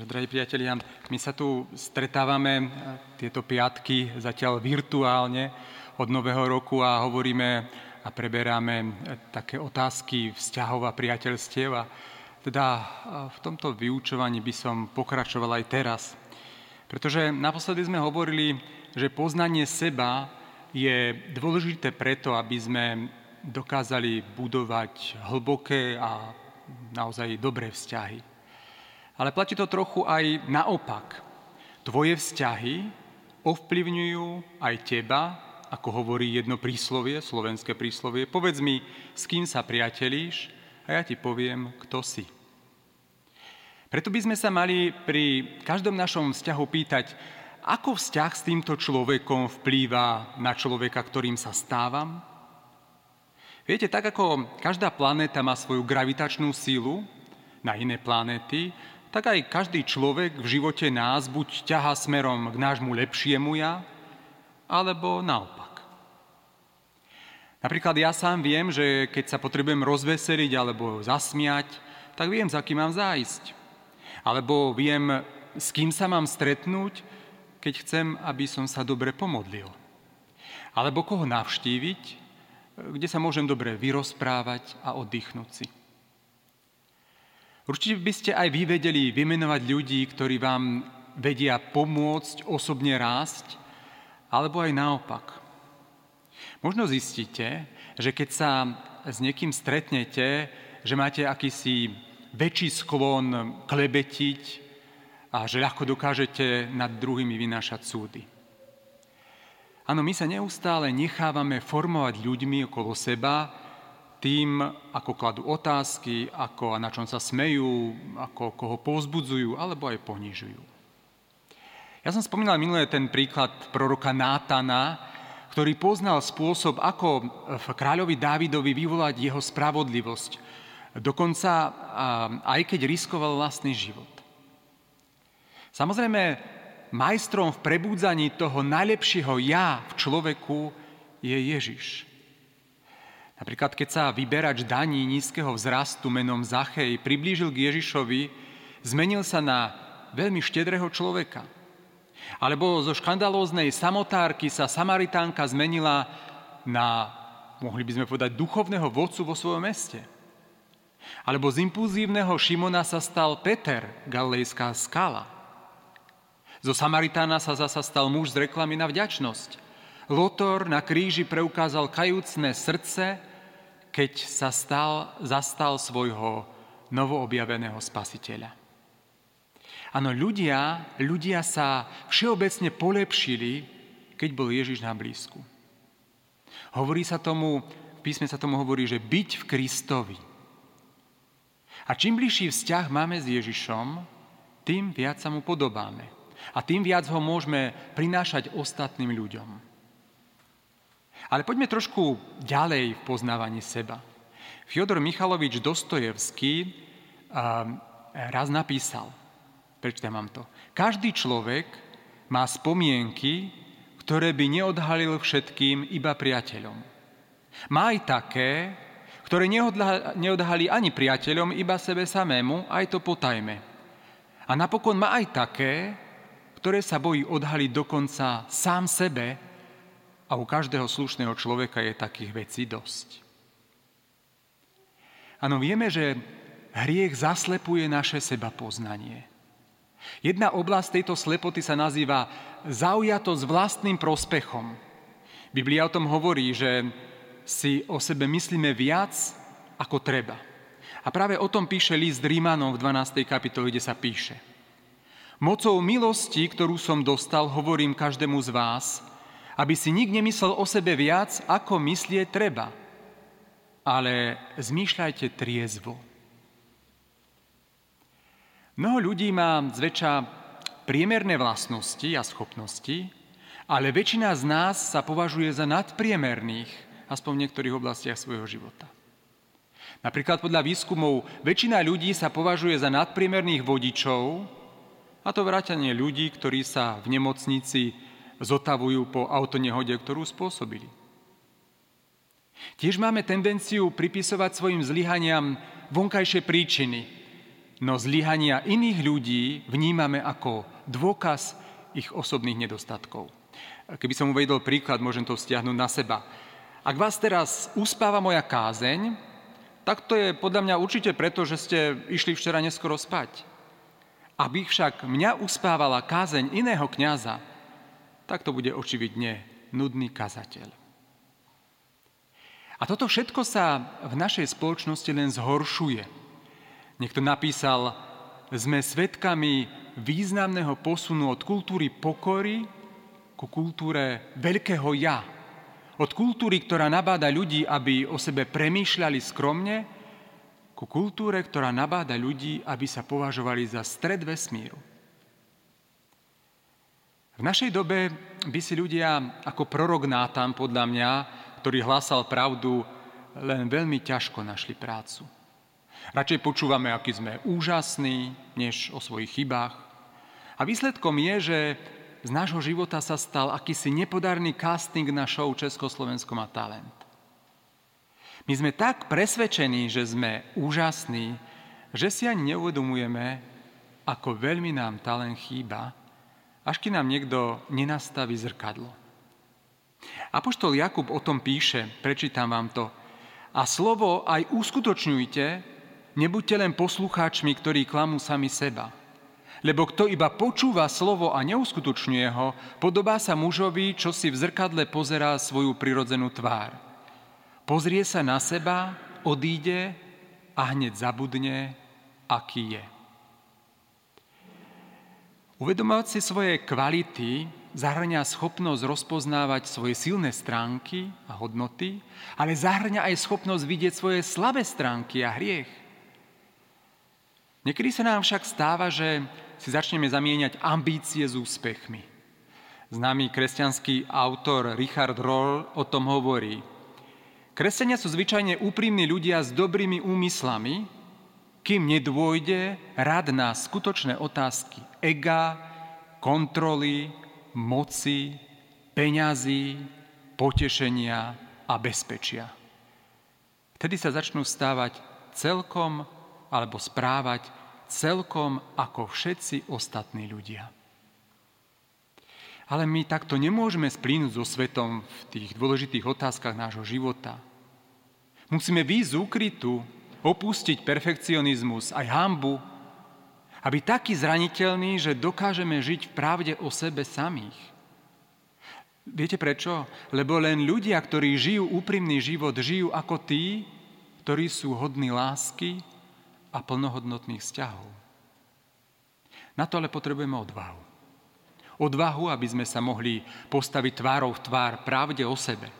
Drahí priatelia, my sa tu stretávame tieto piatky zatiaľ virtuálne od Nového roku a hovoríme a preberáme také otázky vzťahov a priateľstiev. A teda v tomto vyučovaní by som pokračoval aj teraz. Pretože naposledy sme hovorili, že poznanie seba je dôležité preto, aby sme dokázali budovať hlboké a naozaj dobré vzťahy. Ale platí to trochu aj naopak. Tvoje vzťahy ovplyvňujú aj teba, ako hovorí jedno príslovie, slovenské príslovie. Povedz mi, s kým sa priatelíš a ja ti poviem, kto si. Preto by sme sa mali pri každom našom vzťahu pýtať, ako vzťah s týmto človekom vplýva na človeka, ktorým sa stávam? Viete, tak ako každá planéta má svoju gravitačnú sílu na iné planéty, tak aj každý človek v živote nás buď ťaha smerom k nášmu lepšiemu ja, alebo naopak. Napríklad ja sám viem, že keď sa potrebujem rozveseliť alebo zasmiať, tak viem, za kým mám zájsť. Alebo viem, s kým sa mám stretnúť, keď chcem, aby som sa dobre pomodlil. Alebo koho navštíviť, kde sa môžem dobre vyrozprávať a oddychnúť si. Určite by ste aj vy vedeli vymenovať ľudí, ktorí vám vedia pomôcť osobne rásť, alebo aj naopak. Možno zistíte, že keď sa s niekým stretnete, že máte akýsi väčší sklon klebetiť a že ľahko dokážete nad druhými vynášať súdy. Áno, my sa neustále nechávame formovať ľuďmi okolo seba, tým, ako kladú otázky, ako a na čom sa smejú, ako koho povzbudzujú alebo aj ponižujú. Ja som spomínal minulé ten príklad proroka Nátana, ktorý poznal spôsob, ako v kráľovi Dávidovi vyvolať jeho spravodlivosť. Dokonca aj keď riskoval vlastný život. Samozrejme, majstrom v prebúdzaní toho najlepšieho ja v človeku je Ježiš. Napríklad, keď sa vyberač daní nízkeho vzrastu menom Zachej priblížil k Ježišovi, zmenil sa na veľmi štedrého človeka. Alebo zo škandalóznej samotárky sa Samaritánka zmenila na, mohli by sme povedať, duchovného vodcu vo svojom meste. Alebo z impulzívneho Šimona sa stal Peter, galilejská skala. Zo Samaritána sa zasa stal muž z reklamy na vďačnosť. Lotor na kríži preukázal kajúcne srdce keď sa stal, zastal svojho novoobjaveného spasiteľa. Áno, ľudia, ľudia sa všeobecne polepšili, keď bol Ježiš na blízku. Hovorí sa tomu, v písme sa tomu hovorí, že byť v Kristovi. A čím bližší vzťah máme s Ježišom, tým viac sa mu podobáme. A tým viac ho môžeme prinášať ostatným ľuďom. Ale poďme trošku ďalej v poznávaní seba. Fyodor Michalovič Dostojevský raz napísal, prečítam vám to, každý človek má spomienky, ktoré by neodhalil všetkým iba priateľom. Má aj také, ktoré neodhalí ani priateľom, iba sebe samému, aj to potajme. A napokon má aj také, ktoré sa bojí odhaliť dokonca sám sebe, a u každého slušného človeka je takých vecí dosť. Áno, vieme, že hriech zaslepuje naše seba poznanie. Jedna oblasť tejto slepoty sa nazýva zaujatosť vlastným prospechom. Biblia o tom hovorí, že si o sebe myslíme viac, ako treba. A práve o tom píše list Rímanom v 12. kapitole, kde sa píše. Mocou milosti, ktorú som dostal, hovorím každému z vás, aby si nik nemyslel o sebe viac, ako myslieť treba. Ale zmýšľajte triezvo. Mnoho ľudí má zväčša priemerné vlastnosti a schopnosti, ale väčšina z nás sa považuje za nadpriemerných, aspoň v niektorých oblastiach svojho života. Napríklad podľa výskumov väčšina ľudí sa považuje za nadpriemerných vodičov, a to vrátanie ľudí, ktorí sa v nemocnici zotavujú po autonehode, ktorú spôsobili. Tiež máme tendenciu pripisovať svojim zlyhaniam vonkajšie príčiny. no zlyhania iných ľudí vnímame ako dôkaz ich osobných nedostatkov. Keby som uvedol príklad, môžem to vzťahnuť na seba. Ak vás teraz uspáva moja kázeň, tak to je podľa mňa určite preto, že ste išli včera neskoro spať. Aby však mňa uspávala kázeň iného kňaza, tak to bude očividne nudný kazateľ. A toto všetko sa v našej spoločnosti len zhoršuje. Niekto napísal, sme svetkami významného posunu od kultúry pokory ku kultúre veľkého ja. Od kultúry, ktorá nabáda ľudí, aby o sebe premýšľali skromne, ku kultúre, ktorá nabáda ľudí, aby sa považovali za stred vesmíru. V našej dobe by si ľudia ako prorok Nátan, podľa mňa, ktorý hlásal pravdu, len veľmi ťažko našli prácu. Radšej počúvame, aký sme úžasní, než o svojich chybách. A výsledkom je, že z nášho života sa stal akýsi nepodarný casting na show Československo má talent. My sme tak presvedčení, že sme úžasní, že si ani neuvedomujeme, ako veľmi nám talent chýba, až keď nám niekto nenastaví zrkadlo. Apoštol Jakub o tom píše, prečítam vám to. A slovo aj uskutočňujte, nebuďte len poslucháčmi, ktorí klamú sami seba. Lebo kto iba počúva slovo a neuskutočňuje ho, podobá sa mužovi, čo si v zrkadle pozerá svoju prirodzenú tvár pozrie sa na seba, odíde a hneď zabudne, aký je. Uvedomovať si svoje kvality zahrňa schopnosť rozpoznávať svoje silné stránky a hodnoty, ale zahrňa aj schopnosť vidieť svoje slabé stránky a hriech. Niekedy sa nám však stáva, že si začneme zamieňať ambície s úspechmi. Známy kresťanský autor Richard Roll o tom hovorí – Kresťania sú zvyčajne úprimní ľudia s dobrými úmyslami, kým nedôjde rad na skutočné otázky ega, kontroly, moci, peňazí, potešenia a bezpečia. Vtedy sa začnú stávať celkom alebo správať celkom ako všetci ostatní ľudia. Ale my takto nemôžeme splínuť so svetom v tých dôležitých otázkach nášho života – Musíme výjsť z úkrytu, opustiť perfekcionizmus aj hambu a byť taký zraniteľný, že dokážeme žiť v pravde o sebe samých. Viete prečo? Lebo len ľudia, ktorí žijú úprimný život, žijú ako tí, ktorí sú hodní lásky a plnohodnotných vzťahov. Na to ale potrebujeme odvahu. Odvahu, aby sme sa mohli postaviť tvárou v tvár pravde o sebe.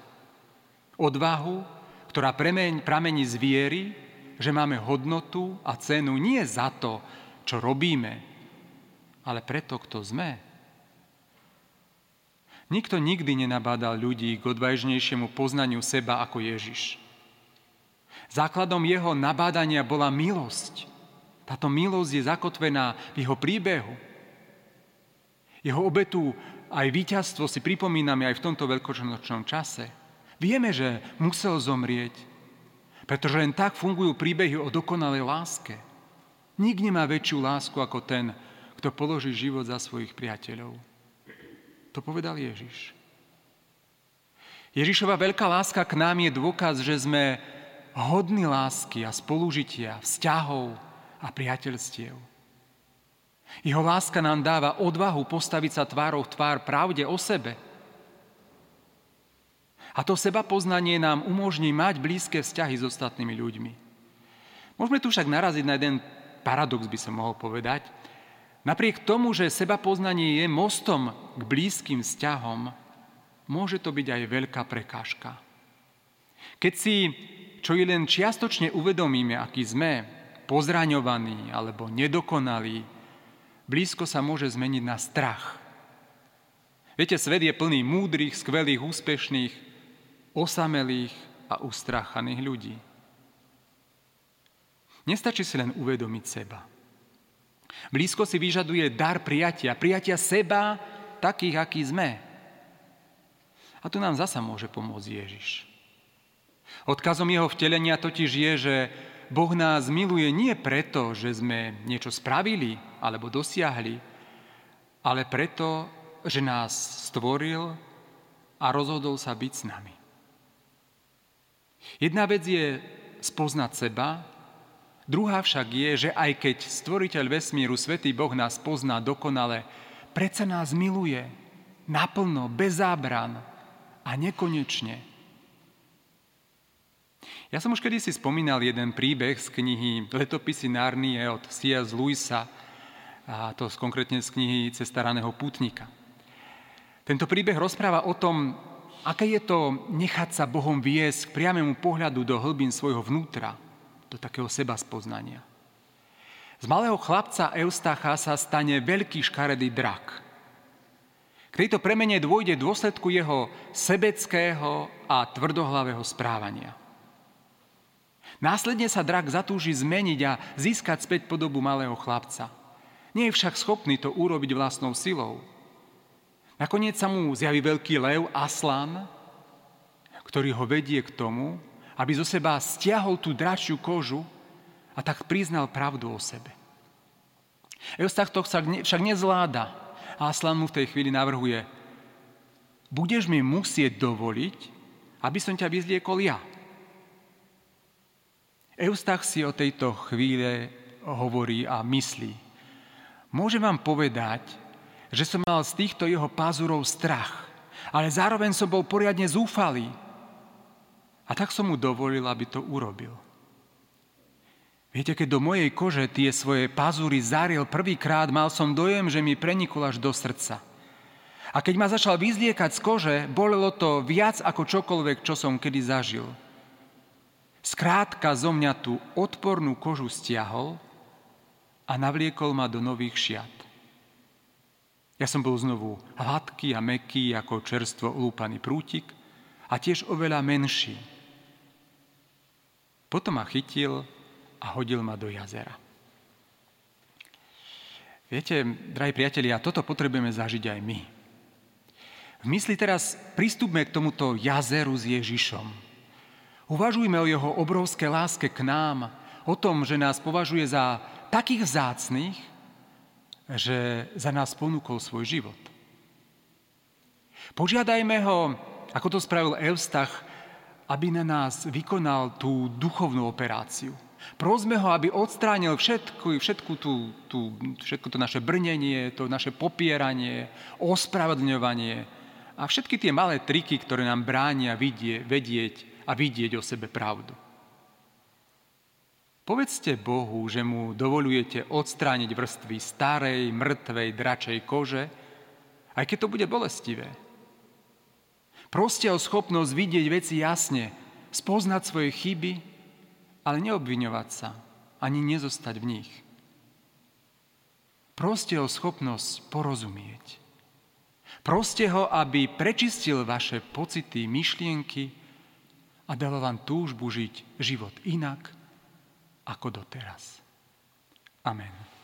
Odvahu, ktorá pramení z viery, že máme hodnotu a cenu nie za to, čo robíme, ale preto, kto sme. Nikto nikdy nenabádal ľudí k odvážnejšiemu poznaniu seba ako Ježiš. Základom jeho nabádania bola milosť. Táto milosť je zakotvená v jeho príbehu. Jeho obetu aj víťazstvo si pripomíname aj v tomto veľkočnočnom čase – Vieme, že musel zomrieť, pretože len tak fungujú príbehy o dokonalej láske. Nik nemá väčšiu lásku ako ten, kto položí život za svojich priateľov. To povedal Ježiš. Ježišova veľká láska k nám je dôkaz, že sme hodní lásky a spolužitia, vzťahov a priateľstiev. Jeho láska nám dáva odvahu postaviť sa tvárou v tvár pravde o sebe – a to seba poznanie nám umožní mať blízke vzťahy s ostatnými ľuďmi. Môžeme tu však naraziť na jeden paradox, by som mohol povedať. Napriek tomu, že seba poznanie je mostom k blízkym vzťahom, môže to byť aj veľká prekážka. Keď si čo i len čiastočne uvedomíme, aký sme, pozraňovaní alebo nedokonalí, blízko sa môže zmeniť na strach. Viete, svet je plný múdrych, skvelých, úspešných, osamelých a ustráchaných ľudí. Nestačí si len uvedomiť seba. Blízko si vyžaduje dar prijatia, prijatia seba takých, akí sme. A tu nám zasa môže pomôcť Ježiš. Odkazom jeho vtelenia totiž je, že Boh nás miluje nie preto, že sme niečo spravili alebo dosiahli, ale preto, že nás stvoril a rozhodol sa byť s nami. Jedna vec je spoznať seba, druhá však je, že aj keď stvoriteľ vesmíru, Svetý Boh nás pozná dokonale, predsa nás miluje naplno, bez zábran a nekonečne. Ja som už kedysi spomínal jeden príbeh z knihy Letopisy Narnie od C.S. Lewisa, a to konkrétne z knihy Cesta raného pútnika. Tento príbeh rozpráva o tom, aké je to nechať sa Bohom viesť k priamému pohľadu do hlbín svojho vnútra, do takého seba spoznania. Z malého chlapca Eustacha sa stane veľký škaredý drak. K tejto premene dôjde dôsledku jeho sebeckého a tvrdohlavého správania. Následne sa drak zatúži zmeniť a získať späť podobu malého chlapca. Nie je však schopný to urobiť vlastnou silou. Nakoniec sa mu zjaví veľký lev, Aslan, ktorý ho vedie k tomu, aby zo seba stiahol tú dračiu kožu a tak priznal pravdu o sebe. Eustach to však nezvláda a Aslan mu v tej chvíli navrhuje budeš mi musieť dovoliť, aby som ťa vyzliekol ja. Eustach si o tejto chvíle hovorí a myslí. Môžem vám povedať, že som mal z týchto jeho pázurov strach, ale zároveň som bol poriadne zúfalý. A tak som mu dovolil, aby to urobil. Viete, keď do mojej kože tie svoje pazúry zariel prvýkrát, mal som dojem, že mi prenikol až do srdca. A keď ma začal vyzliekať z kože, bolelo to viac ako čokoľvek, čo som kedy zažil. Skrátka zo mňa tú odpornú kožu stiahol a navliekol ma do nových šiat. Ja som bol znovu hladký a meký ako čerstvo ulúpaný prútik a tiež oveľa menší. Potom ma chytil a hodil ma do jazera. Viete, drahí priatelia, toto potrebujeme zažiť aj my. V mysli teraz pristúpme k tomuto jazeru s Ježišom. Uvažujme o jeho obrovské láske k nám, o tom, že nás považuje za takých vzácných, že za nás ponúkol svoj život. Požiadajme ho, ako to spravil Eustach, aby na nás vykonal tú duchovnú operáciu. Prosme ho, aby odstránil všetku, všetku tú, tú, všetko to naše brnenie, to naše popieranie, ospravedlňovanie a všetky tie malé triky, ktoré nám bránia vidie, vedieť, a vidieť o sebe pravdu. Povedzte Bohu, že mu dovolujete odstrániť vrstvy starej, mŕtvej, dračej kože, aj keď to bude bolestivé. Proste o schopnosť vidieť veci jasne, spoznať svoje chyby, ale neobviňovať sa, ani nezostať v nich. Proste o schopnosť porozumieť. Proste ho, aby prečistil vaše pocity, myšlienky a dala vám túžbu žiť život inak ako doteraz. Amen.